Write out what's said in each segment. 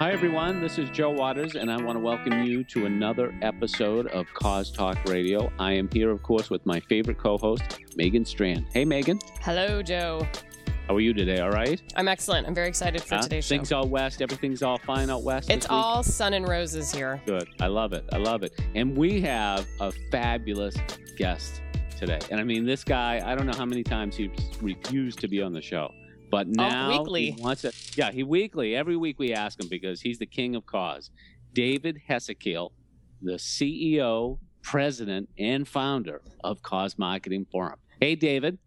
Hi, everyone. This is Joe Waters, and I want to welcome you to another episode of Cause Talk Radio. I am here, of course, with my favorite co host, Megan Strand. Hey, Megan. Hello, Joe. How are you today? All right? I'm excellent. I'm very excited for Huh? today's show. Things all west. Everything's all fine out west. It's all sun and roses here. good. I love it. I love it. And we have a fabulous guest today. And I mean, this guy, I don't know how many times he's refused to be on the show. But now Oh, weekly. he wants it. Yeah, he weekly. Every week we ask him because he's the king of cause. David Hessekiel, the CEO, president, and founder of Cause Marketing Forum. Hey, David.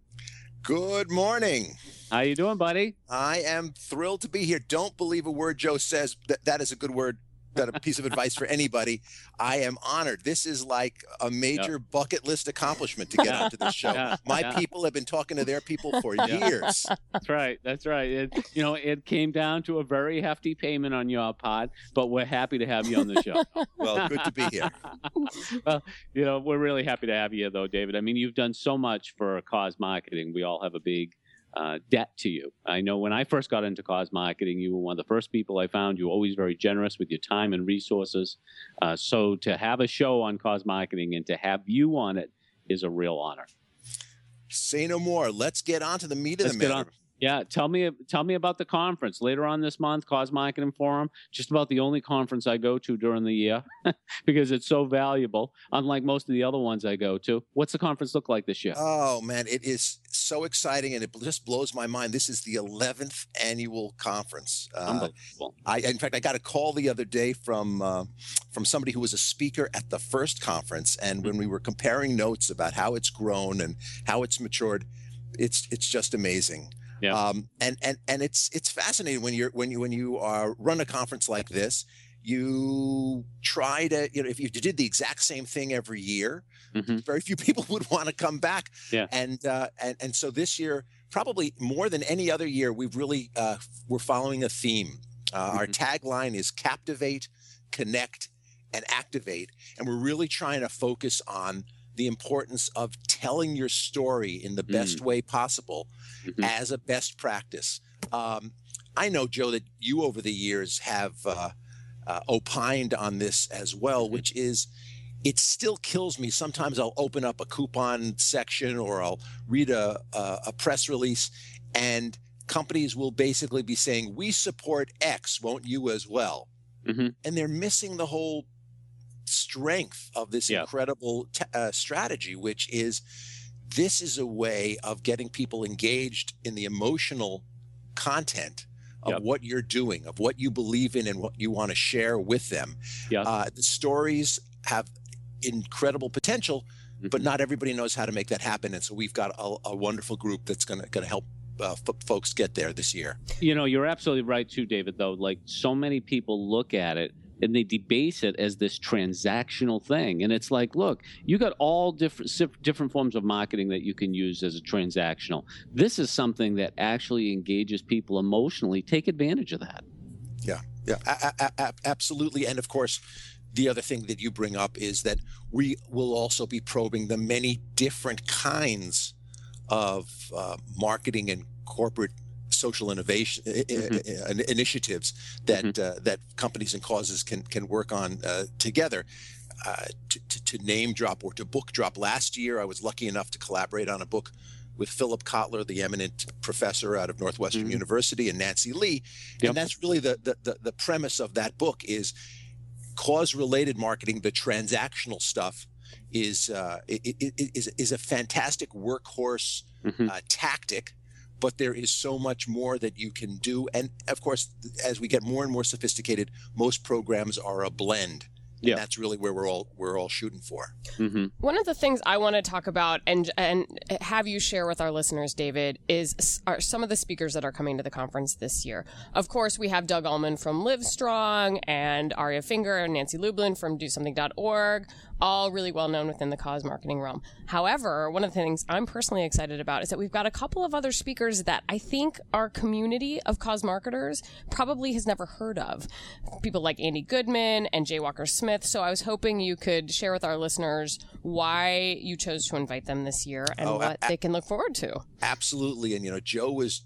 Good morning. How you doing, buddy? I am thrilled to be here. Don't believe a word Joe says. That that is a good word. That a piece of advice for anybody. I am honored. This is like a major bucket list accomplishment to get onto this show. Yeah. My Yeah. people have been talking to their people for Yeah. years. That's right. That's right. It, you know, it came down to a very hefty payment on your pod, but we're happy to have you on the show. Well, good to be here. well, you know, we're really happy to have you, though, David. I mean, you've done so much for cause marketing. We all have a big uh, debt to you. I know when I first got into cause marketing, you were one of the first people I found. You were always very generous with your time and resources. Uh, so to have a show on cause marketing and to have you on it is a real honor. Say no more. Let's get on to the meat of Let's the get matter. Yeah, tell me tell me about the conference later on this month, Cause Marketing Forum. Just about the only conference I go to during the year because it's so valuable. Unlike most of the other ones I go to. What's the conference look like this year? Oh man, it is so exciting, and it just blows my mind. This is the 11th annual conference. Uh, Unbelievable. I, in fact, I got a call the other day from uh, from somebody who was a speaker at the first conference, and when we were comparing notes about how it's grown and how it's matured, it's it's just amazing. Yeah. Um, and and and it's it's fascinating when you're when you when you are run a conference like this. You try to, you know, if you did the exact same thing every year, Mhm. very few people would want to come back. Yeah. And uh, and and so this year, probably more than any other year, we've really uh, we're following a theme. Uh, Our tagline is captivate, connect, and activate, and we're really trying to focus on the importance of telling your story in the best way possible Mhm. as a best practice. Um, I know, Joe, that you over the years have uh, uh, opined on this as well, which is it still kills me. Sometimes I'll open up a coupon section or I'll read a, a, a press release, and companies will basically be saying, We support X, won't you as well? Mhm. And they're missing the whole strength of this Yeah. incredible t- uh, strategy, which is this is a way of getting people engaged in the emotional content of Yep. what you're doing, of what you believe in, and what you want to share with them. Yeah. Uh, the stories have incredible potential, but Mhm. not everybody knows how to make that happen. And so we've got a, a wonderful group that's going to help uh, f- folks get there this year. You know, you're absolutely right too, David. Though, like so many people look at it and they debase it as this transactional thing, and it's like, look, you got all different different forms of marketing that you can use as a transactional. This is something that actually engages people emotionally. Take advantage of that. Yeah, a- a- a- absolutely. And of course, the other thing that you bring up is that we will also be probing the many different kinds of uh, marketing and corporate social innovation i- initiatives that uh, that companies and causes can can work on uh, together. Uh, to, to, to name drop or to book drop. Last year, I was lucky enough to collaborate on a book with Philip Kotler, the eminent professor out of Northwestern Mhm. University, and Nancy Lee. Yep. And that's really the, the, the, the premise of that book is cause related marketing, the transactional stuff is, uh, i- i- i- is, is a fantastic workhorse Mhm. uh, tactic, but there is so much more that you can do. And of course, as we get more and more sophisticated, most programs are a blend. And Yeah. that's really where we're all we're all shooting for. hmm One of the things I want to talk about and and have you share with our listeners, David, is are some of the speakers that are coming to the conference this year. Of course, we have Doug Ulman from Livestrong and Aria Finger and Nancy Lublin from DoSomething.org, all really well known within the cause marketing realm. However, one of the things I'm personally excited about is that we've got a couple of other speakers that I think our community of cause marketers probably has never heard of. People like Andy Goodman and Jay Walker Smith. So I was hoping you could share with our listeners why you chose to invite them this year and Oh, what a- they can look forward to. Absolutely. And you know, Joe was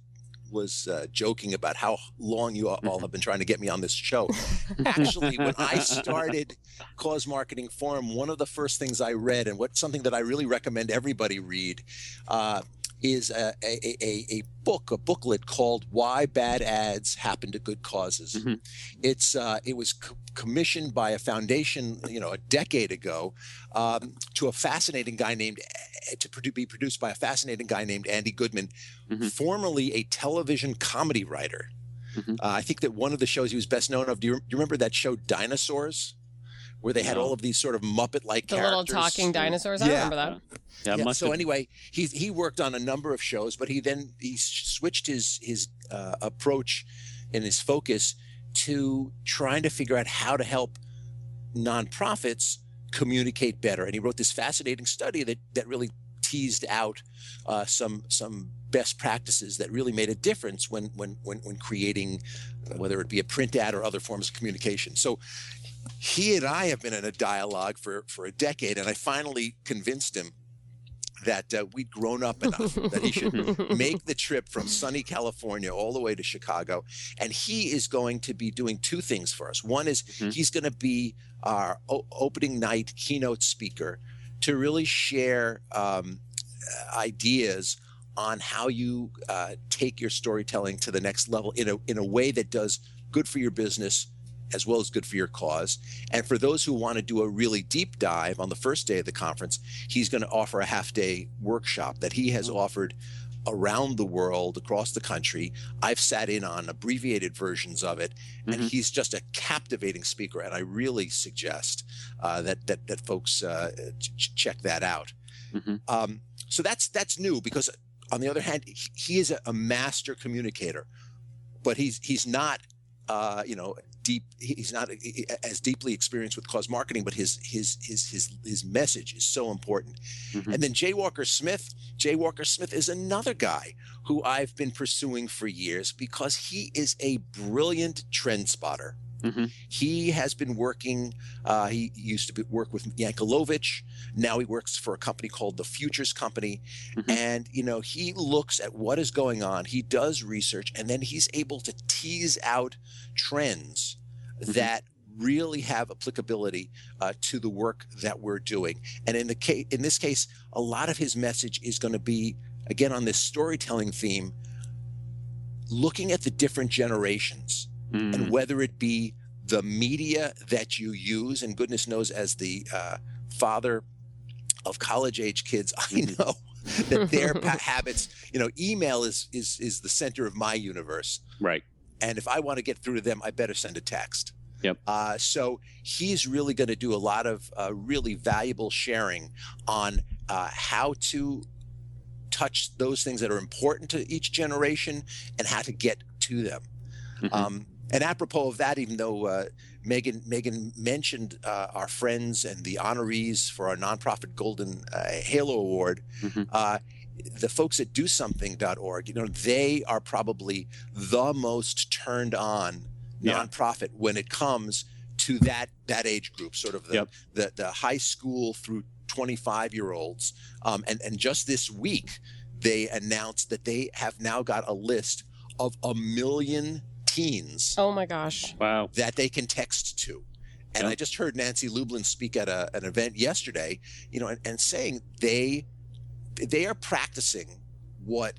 was uh, joking about how long you all have been trying to get me on this show. Actually, when I started Cause Marketing Forum, one of the first things I read, and what something that I really recommend everybody read, uh, is a, a, a, a, book, a booklet called "Why Bad Ads Happen to Good Causes." Mm-hmm. It's uh, it was co- commissioned by a foundation, you know, a decade ago, um, to a fascinating guy named eh, to produ- be produced by a fascinating guy named Andy Goodman, mm-hmm. formerly a television comedy writer. Mm-hmm. Uh, I think that one of the shows he was best known of. Do you, do you remember that show Dinosaurs? Where they had all of these sort of Muppet-like the characters. little talking dinosaurs. I yeah. remember that. Yeah. yeah so have... anyway, he he worked on a number of shows, but he then he switched his his uh, approach and his focus to trying to figure out how to help nonprofits communicate better. And he wrote this fascinating study that that really teased out uh, some some best practices that really made a difference when when when, when creating whether it be a print ad or other forms of communication. So he and I have been in a dialogue for, for a decade, and I finally convinced him that uh, we'd grown up enough that he should make the trip from sunny California all the way to Chicago. And he is going to be doing two things for us. One is mm-hmm. he's going to be our o- opening night keynote speaker to really share um, ideas on how you uh, take your storytelling to the next level in a, in a way that does good for your business as well as good for your cause. And for those who want to do a really deep dive on the first day of the conference, he's going to offer a half day workshop that he has mm-hmm. offered around the world, across the country. I've sat in on abbreviated versions of it, and mm-hmm. he's just a captivating speaker. And I really suggest uh, that, that that folks uh, ch- check that out. Mm-hmm. Um, so that's that's new because, on the other hand, he, he is a, a, master communicator, but he's he's not. Uh, you know, deep he's not as deeply experienced with cause marketing but his his his his his message is so important mm-hmm. and then jay walker smith jay walker smith is another guy who i've been pursuing for years because he is a brilliant trend spotter Mm-hmm. He has been working. Uh, he used to be, work with Yankelovich. Now he works for a company called the Futures Company, mm-hmm. and you know he looks at what is going on. He does research, and then he's able to tease out trends mm-hmm. that really have applicability uh, to the work that we're doing. And in the case, in this case, a lot of his message is going to be again on this storytelling theme, looking at the different generations mm. and whether it be the media that you use, and goodness knows, as the uh, father of college age kids, I mm-hmm. know that their habits, you know, email is is is the center of my universe. Right. And if I want to get through to them, I better send a text. Yep. Uh, so he's really going to do a lot of uh, really valuable sharing on uh, how to touch those things that are important to each generation and how to get to them. Mm-hmm. Um, and apropos of that, even though uh, Megan Megan mentioned uh, our friends and the honorees for our nonprofit Golden uh, Halo Award, mm-hmm. Uh, the folks at DoSomething.org, you know, they are probably the most turned on yeah. nonprofit when it comes to that that age group, sort of the yep. the, the, high school through 25 year olds. Um, and and just this week, they announced that they have now got a list of a million teens. Oh my gosh. Wow. That they can text to. And yep. I just heard Nancy Lublin speak at a, an event yesterday, you know, and, and saying they they are practicing what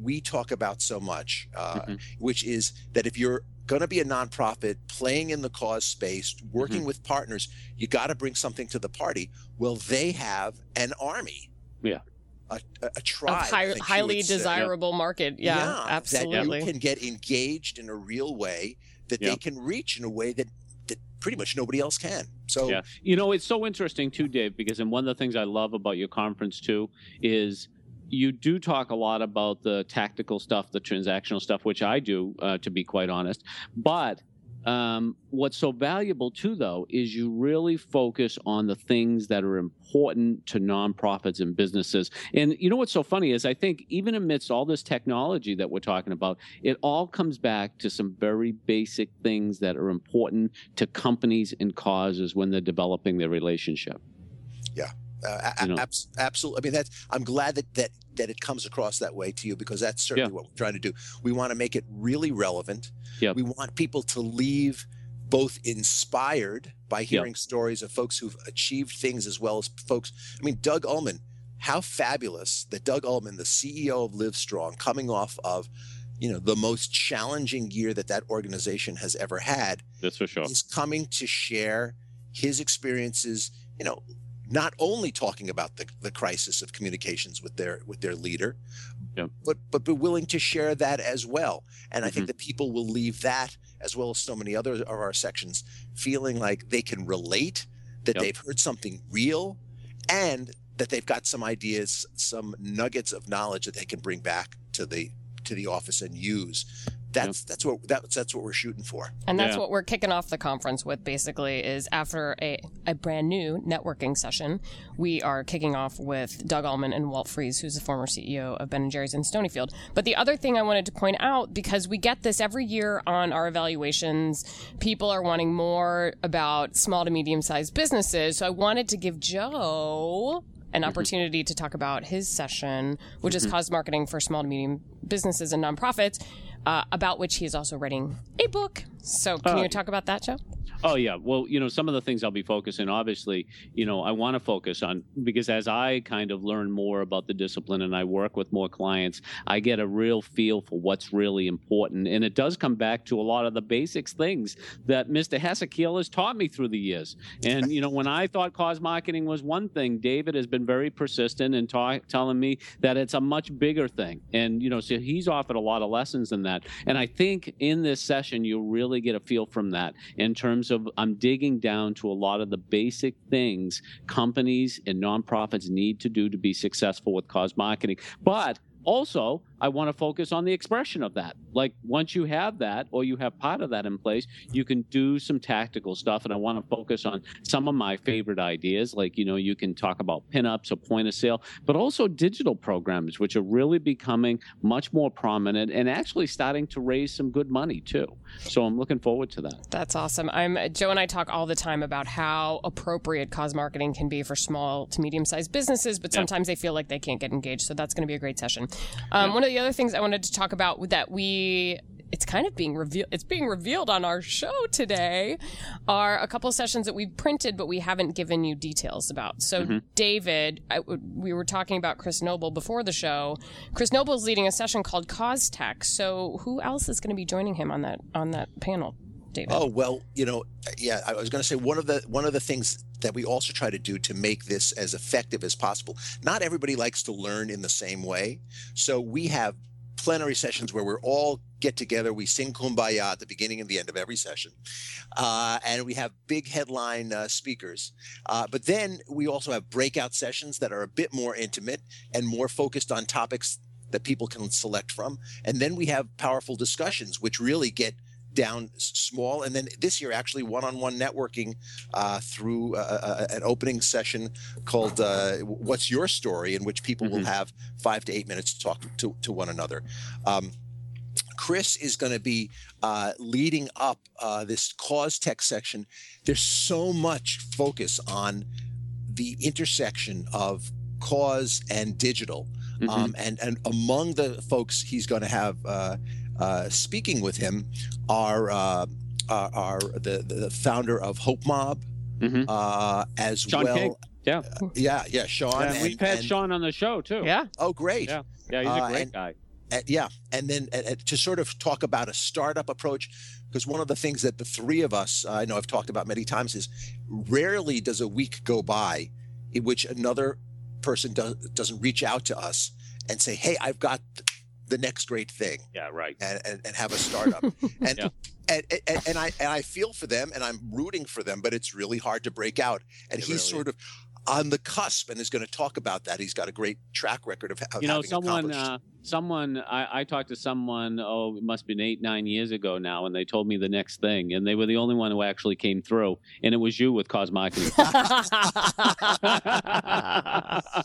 we talk about so much, uh, mm-hmm. which is that if you're going to be a nonprofit playing in the cause space, working mm-hmm. with partners, you got to bring something to the party. Well, they have an army. Yeah a, a tribe, high, highly desirable say. market. Yeah, yeah, absolutely. That you can get engaged in a real way that they can reach in a way that that pretty much nobody else can. So yeah, you know, it's so interesting too, Dave, because and one of the things I love about your conference too is you do talk a lot about the tactical stuff, the transactional stuff, which I do, uh, to be quite honest, but um, what's so valuable too, though, is you really focus on the things that are important to nonprofits and businesses. And you know what's so funny is I think even amidst all this technology that we're talking about, it all comes back to some very basic things that are important to companies and causes when they're developing their relationship. Yeah. Uh, You know. abs- absolutely. I mean, that's. I'm glad that that that it comes across that way to you because that's certainly Yeah. what we're trying to do. We want to make it really relevant. Yep. We want people to leave both inspired by hearing stories of folks who've achieved things as well as folks. I mean, Doug Ulman. How fabulous that Doug Ulman, the CEO of Livestrong, coming off of, you know, the most challenging year that that organization has ever had, That's for sure. is coming to share his experiences you know not only talking about the, the crisis of communications with their with their leader Yep. but but be willing to share that as well and i think mm-hmm. that people will leave that as well as so many other of our sections feeling like they can relate that Yep. they've heard something real and that they've got some ideas some nuggets of knowledge that they can bring back to the to the office and use that's that's what that's that's what we're shooting for And that's Yeah. what we're kicking off the conference with basically is after a, a brand new networking session, we are kicking off with Doug Ulman and Walt Freese, who's the former CEO of Ben & Jerry's in Stonyfield. But the other thing I wanted to point out, because we get this every year on our evaluations, people are wanting more about small to medium sized businesses. So I wanted to give Joe an mm-hmm. opportunity to talk about his session, which is mm-hmm. cause marketing for small to medium businesses and nonprofits, uh, about which he is also writing a book. So, can Oh. you uh, talk about that, Joe? Oh yeah. Well, you know, some of the things I'll be focusing, obviously, you know, I want to focus on because as I kind of learn more about the discipline and I work with more clients, I get a real feel for what's really important. And it does come back to a lot of the basics things that Mr. Hessekiel has taught me through the years. And, you know, when I thought cause marketing was one thing, David has been very persistent in ta- telling me that it's a much bigger thing. And, you know, so he's offered a lot of lessons in that. And I think in this session, you'll really get a feel from that in terms of I'm digging down to a lot of the basic things companies and nonprofits need to do to be successful with cause marketing. But also, I want to focus on the expression of that. Like once you have that or you have part of that in place, you can do some tactical stuff. And I want to focus on some of my favorite ideas. Like, you know, you can talk about pinups or point of sale, but also digital programs, which are really becoming much more prominent and actually starting to raise some good money too. So I'm looking forward to that. That's awesome. I'm Joe and I talk all the time about how appropriate cause marketing can be for small to medium sized businesses, but Yeah. sometimes they feel like they can't get engaged. So that's going to be a great session. Um, One of the other things I wanted to talk about that we it's kind of being revealed it's being revealed on our show today are a couple of sessions that we've printed but we haven't given you details about. So mm-hmm. david I, we were talking about chris noble before the show. Chris noble is leading a session called cause tech. So who else is going to be joining him on that on that panel david Oh well, you know, yeah. I was going to say one of the one of the things that we also try to do to make this as effective as possible. Not everybody likes to learn in the same way, so we have plenary sessions where we're all get together. We sing "Kumbaya" at the beginning and the end of every session, uh, and we have big headline uh, speakers. Uh, but then we also have breakout sessions that are a bit more intimate and more focused on topics that people can select from. And then we have powerful discussions, which really get down small. And then this year, actually, one on one networking uh, through uh, uh, an opening session called uh, What's Your Story, in which people will Mhm. have five to eight minutes to talk to, to one another. Um, Chris is going to be uh, leading up uh, this cause tech section. There's so much focus on the intersection of cause and digital. Mhm. Um, and, and among the folks he's going to have uh, uh, speaking with him are, uh, are, are the, the founder of Hope Mob, Mhm. uh, as Shaun well. King. Yeah. Yeah, yeah, Shaun. And we've had and- Shaun on the show too. yeah Oh, great. Yeah. Yeah, he's Uh, a great and- guy. Uh, yeah, and then uh, uh, to sort of talk about a startup approach, because one of the things that the three of us, uh, I know I've talked about many times, is rarely does a week go by in which another person does, doesn't reach out to us and say, "Hey, I've got th- the next great thing," Yeah, right. and and, and have a startup. and, Yeah. and, and and I and I feel for them, and I'm rooting for them, but it's really hard to break out. And It he's really sort of on the cusp, and is going to talk about that. He's got a great track record of, of you know, having someone, accomplished. uh, someone, I, I talked to someone, oh, it must have been eight, nine years ago now, and they told me the next thing, and they were the only one who actually came through, and it was you with cause marketing. uh,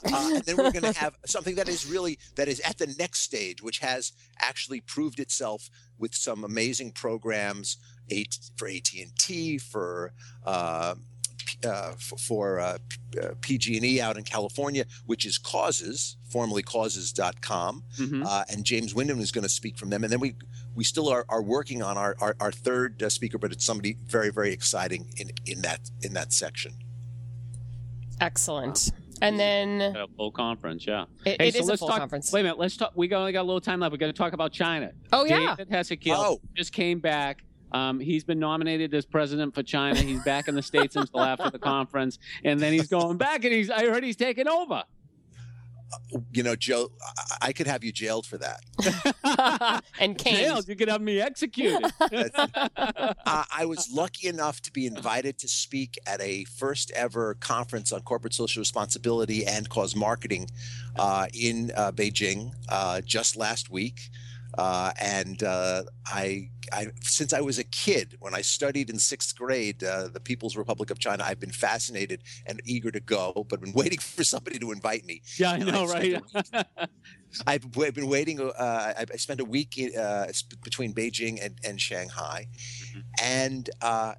and then we're going to have something that is really that is at the next stage, which has actually proved itself with some amazing programs eight, for AT and T, for uh, P- uh, for uh, PG&E out in California, which is Causes, formerly Causes.com, Mhm. uh, and James Wyndham is going to speak from them. And then we we still are, are working on our our, our third uh, speaker, but it's somebody very very exciting in in that in that section. Excellent. And then A full conference, yeah. it, Hey, it so is a let's full talk. conference. Wait a minute. Let's talk. We only got a little time left. We're going to talk about China. Oh yeah. David Hessekiel Oh. just came back. Um, he's been nominated as president for China. He's back in the states until after the conference, and then he's going back. And he's I heard he's taking over. You know, Joe, I, I could have you jailed for that. and Kane. Jails, you could have me executed. Uh, I was lucky enough to be invited to speak at a first ever conference on corporate social responsibility and cause marketing uh, in uh, Beijing uh, just last week. Uh, and uh, I, I, since I was a kid, when I studied in sixth grade, uh, the People's Republic of China, I've been fascinated and eager to go, but been waiting for somebody to invite me. yeah, I know, right? I've been waiting. Uh, I I spent a week uh, between Beijing and, and Shanghai, Mhm. and uh,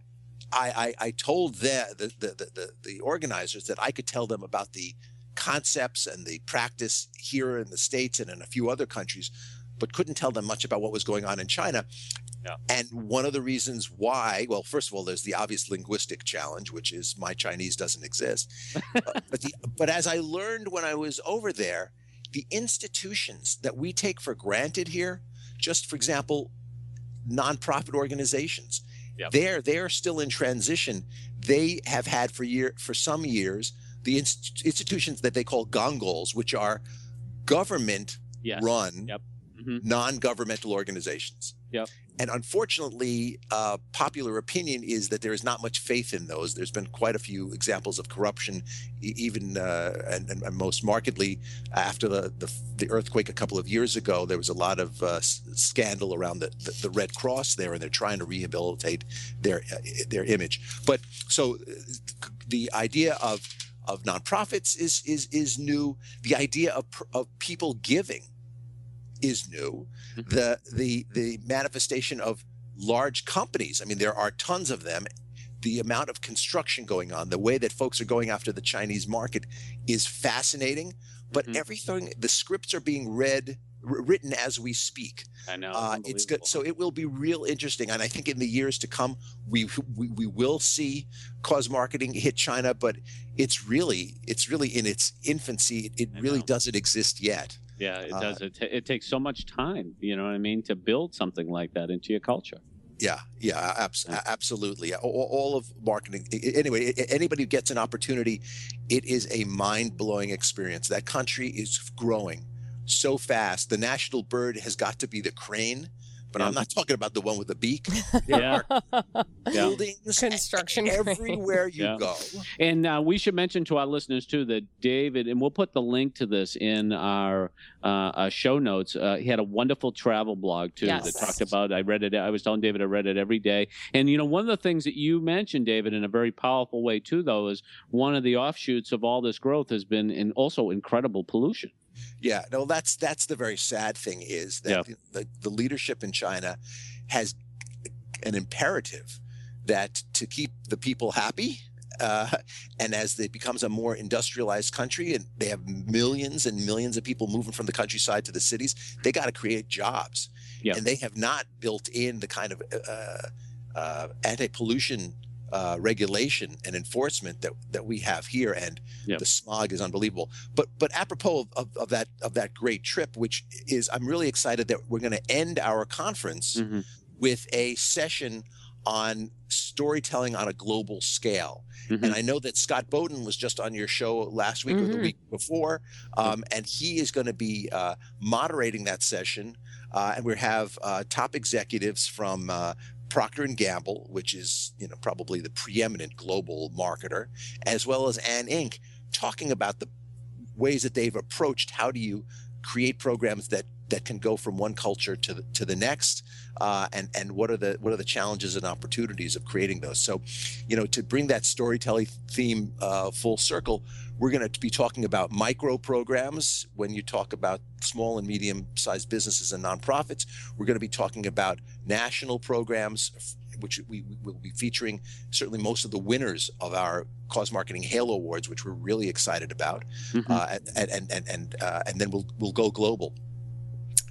I, I I told the the, the the the organizers that I could tell them about the concepts and the practice here in the states and in a few other countries, but couldn't tell them much about what was going on in China. Yeah. And one of the reasons why, well, first of all, there's the obvious linguistic challenge, which is my Chinese doesn't exist. but, but the but as I learned when I was over there, the institutions that we take for granted here, just for example, nonprofit organizations, Yep. they're they're still in transition. They have had for year for some years the inst- institutions that they call GONGOs, which are government yes. run Yep. Mhm. non-governmental organizations. Yep. And unfortunately, uh, popular opinion is that there is not much faith in those. There's been quite a few examples of corruption, even uh, and, and, and most markedly after the, the the earthquake a couple of years ago. There was a lot of uh, scandal around the, the, the Red Cross there, and they're trying to rehabilitate their uh, their image. But so uh, the idea of of nonprofits is is is new. The idea of of people giving is new. Mhm. The the the manifestation of large companies. I mean, there are tons of them. The amount of construction going on, the way that folks are going after the Chinese market, is fascinating. But Mhm. everything, the scripts are being read, wr- written as we speak. I know. Uh, it's good. So it will be real interesting, and I think in the years to come, we we, we will see cause marketing hit China, but it's really it's really in its infancy. It, it really doesn't exist yet. Yeah, it uh, does. It, ta- it takes so much time. You know what I mean to build something like that into your culture. Yeah, yeah, abs- Yeah. absolutely. All, all of marketing. Anyway, anybody who gets an opportunity, it is a mind blowing experience. That country is growing so fast. The national bird has got to be the crane, but Yeah. I'm not talking about the one with the beak. Yeah. Yeah. Buildings Construction crane. everywhere you Yeah. go. And uh, we should mention to our listeners too that David, and we'll put the link to this in our, uh, our show notes. Uh, he had a wonderful travel blog too Yes. that talked about. I read it. I was telling David I read it every day. And you know, one of the things that you mentioned, David, in a very powerful way too, though, is one of the offshoots of all this growth has been in also incredible pollution. Yeah, no, that's that's the very sad thing is that Yeah. the, the, the leadership in China has an imperative that to keep the people happy. Uh, and as it becomes a more industrialized country and they have millions and millions of people moving from the countryside to the cities, they got to create jobs. Yeah. And they have not built in the kind of uh, uh, anti pollution uh, regulation and enforcement that, that we have here. And Yeah. the smog is unbelievable. But but apropos of, of, of that of that great trip, which is I'm really excited that we're going to end our conference Mhm. with a session on storytelling on a global scale. Mhm. And I know that Scott Bowden was just on your show last week or the Mhm. week before, um, and he is going to be uh, moderating that session. Uh, and we have uh, top executives from uh, Procter and Gamble, which is you know probably the preeminent global marketer, as well as Ann Inc. talking about the ways that they've approached how do you create programs that that can go from one culture to the, to the next, uh, and and what are the what are the challenges and opportunities of creating those. So, you know, to bring that storytelling theme uh, full circle, we're going to be talking about micro programs. When you talk about small and medium sized businesses and nonprofits, we're going to be talking about national programs which we will be featuring certainly most of the winners of our cause marketing halo awards which we're really excited about Mhm. uh, and and and and, uh, and then we'll we'll go global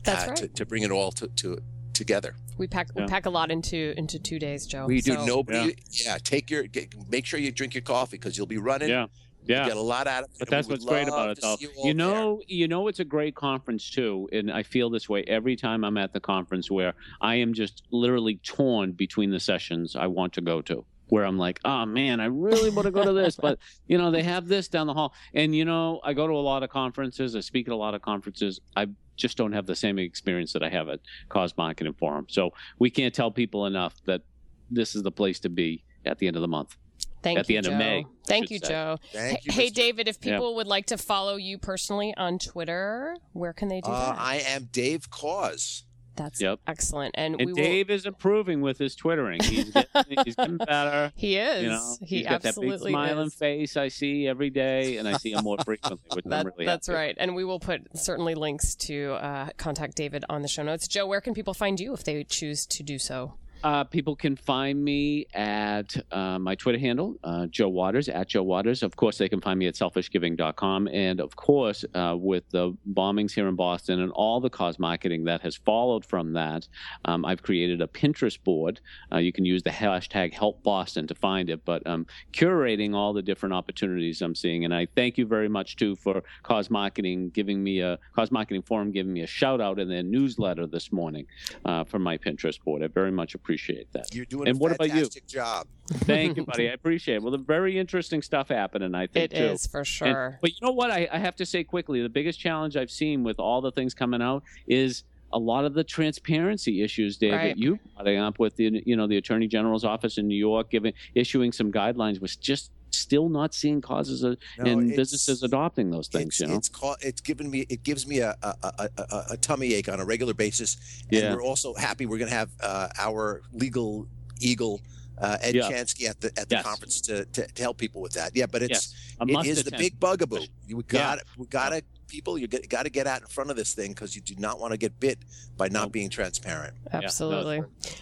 That's uh, right. to, to bring it all to, to together we pack we pack a lot into into two days, Joe. we do So- nobody yeah, take your get, make sure you drink your coffee because you'll be running Yeah. Yeah. get a lot out of it But that's what's great about it, to though. see all You there. know, you know, it's a great conference too, and I feel this way every time I'm at the conference where I am just literally torn between the sessions I want to go to. Where I'm like, oh man, I really want to go to this, but you know they have this down the hall, and you know I go to a lot of conferences, I speak at a lot of conferences. I just don't have the same experience that I have at Cause Marketing Forum. So we can't tell people enough that this is the place to be at the end of the month. Thank at the you, end of May, Thank you, say. Joe. Thank you, hey, Mr. David, if Yeah. people would like to follow you personally on Twitter, where can they do Uh, that? I am Dave Cause. That's Yep. excellent. And, And we will. Dave is improving with his twittering. He's getting, he's getting better. he is. You know, he he's got that big smiling is. face I see every day, and I see him more frequently, which That, I'm really that's happy. right. And we will put certainly links to uh, contact David on the show notes. Joe, where can people find you if they choose to do so? Uh, people can find me at uh, my Twitter handle, uh, Joe Waters, at Joe Waters. Of course, they can find me at selfishgiving.com. And of course, uh, with the bombings here in Boston and all the cause marketing that has followed from that, um, I've created a Pinterest board. Uh, you can use the hashtag Help Boston to find it, but um, curating all the different opportunities I'm seeing. And I thank you very much, too, for Cause Marketing giving me a Cause Marketing Forum giving me a shout out in their newsletter this morning uh, for my Pinterest board. I very much appreciate that. You're doing And a what about you? fantastic job. Thank you, buddy. I appreciate it. Well, the very interesting stuff happening, I think, It too. is for And- sure. but you know what? I, I have to say quickly, the biggest challenge I've seen with all the things coming out is a lot of the transparency issues, David. Right. You brought up with the you know the Attorney General's office in New York giving issuing some guidelines was just still not seeing causes of, No, and businesses adopting those things. It's, You know, it's called. It's given me. It gives me a a, a, a, a tummy ache on a regular basis, and Yeah. we're also happy we're going to have uh, our legal eagle. Uh, Ed Yeah. Chansky at the at the Yes. conference to, to, to help people with that. Yeah, but it's a it is the big bugaboo. Yeah. got we got to people. You got to get out in front of this thing because you do not want to get bit by not Nope. being transparent. Yeah, Absolutely.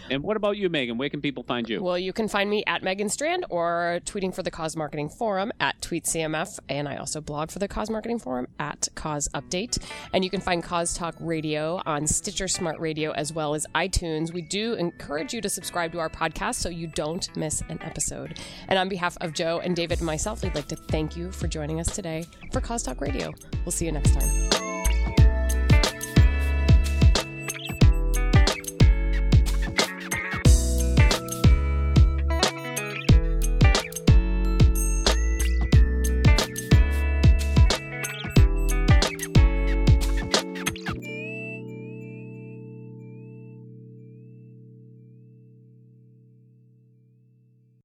And what about you, Megan? Where can people find you? Well, you can find me at Megan Strand or tweeting for the Cause Marketing Forum at TweetCMF. And I also blog for the Cause Marketing Forum at Cause Update. And you can find Cause Talk Radio on Stitcher Smart Radio as well as iTunes. We do encourage you to subscribe to our podcast so you don't miss an episode. And on behalf of Joe and David and myself, we'd like to thank you for joining us today for Cause Talk Radio. We'll see you next time.